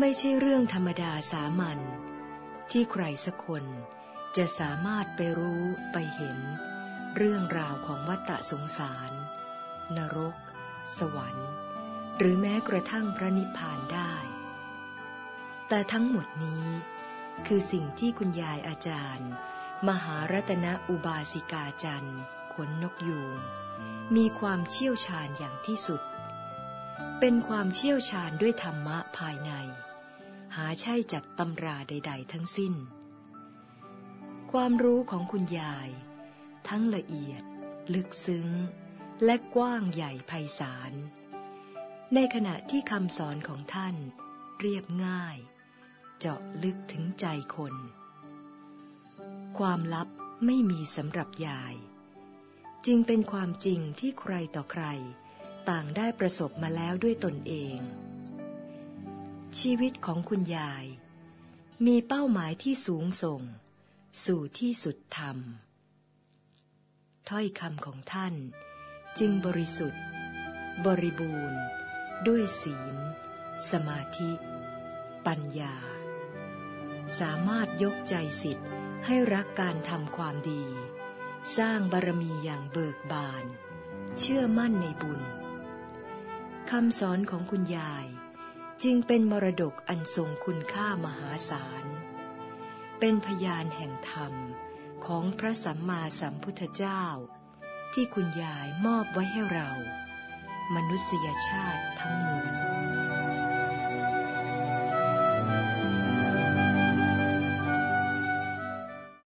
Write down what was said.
ไม่ใช่เรื่องธรรมดาสามัญที่ใครสักคนจะสามารถไปรู้ไปเห็น เรื่องราวของวัฏสงสาร นรก สวรรค์ หรือแม้กระทั่งพระนิพพานได้ แต่ทั้งหมดนี้คือสิ่งที่คุณยายอาจารย์ มหารัตนอุบาสิกาจันทร์ขนนกยูงมีความเชี่ยวชาญอย่างที่สุด เป็นความเชี่ยวชาญด้วยธรรมะภายในาใช่จากตำราใด ๆ ทั้งสิ้น ความรู้ของคุณยาย ทั้งละเอียด ลึกซึ้ง และกว้างใหญ่ไพศาล ในขณะที่คำสอนของท่าน เรียบง่าย เจาะลึกถึงใจคน ความลับไม่มีสำหรับยายจึงเป็นความจริงที่ใครต่อใคร ต่างได้ประสบมาแล้วด้วยตนเอง ชีวิตของคุณยาย มีเป้าหมายที่สูงส่ง สู่ที่สุดธรรม ถ้อยคำของท่านจึงบริสุทธิ์ บริบูรณ์ ด้วยศีล สมาธิ ปัญญา สามารถยกใจสิทธิ์ให้รักการทำความดี สร้างบารมีอย่างเบิกบาน เชื่อมั่นในบุญคำสอนของคุณยาย จึงเป็นมรดกอันทรงคุณค่ามหาศาล เป็นพยานแห่งธรรมของพระสัมมาสัมพุทธเจ้า ที่คุณยายมอบไว้ให้เรา มนุษยชาติทั้งมวล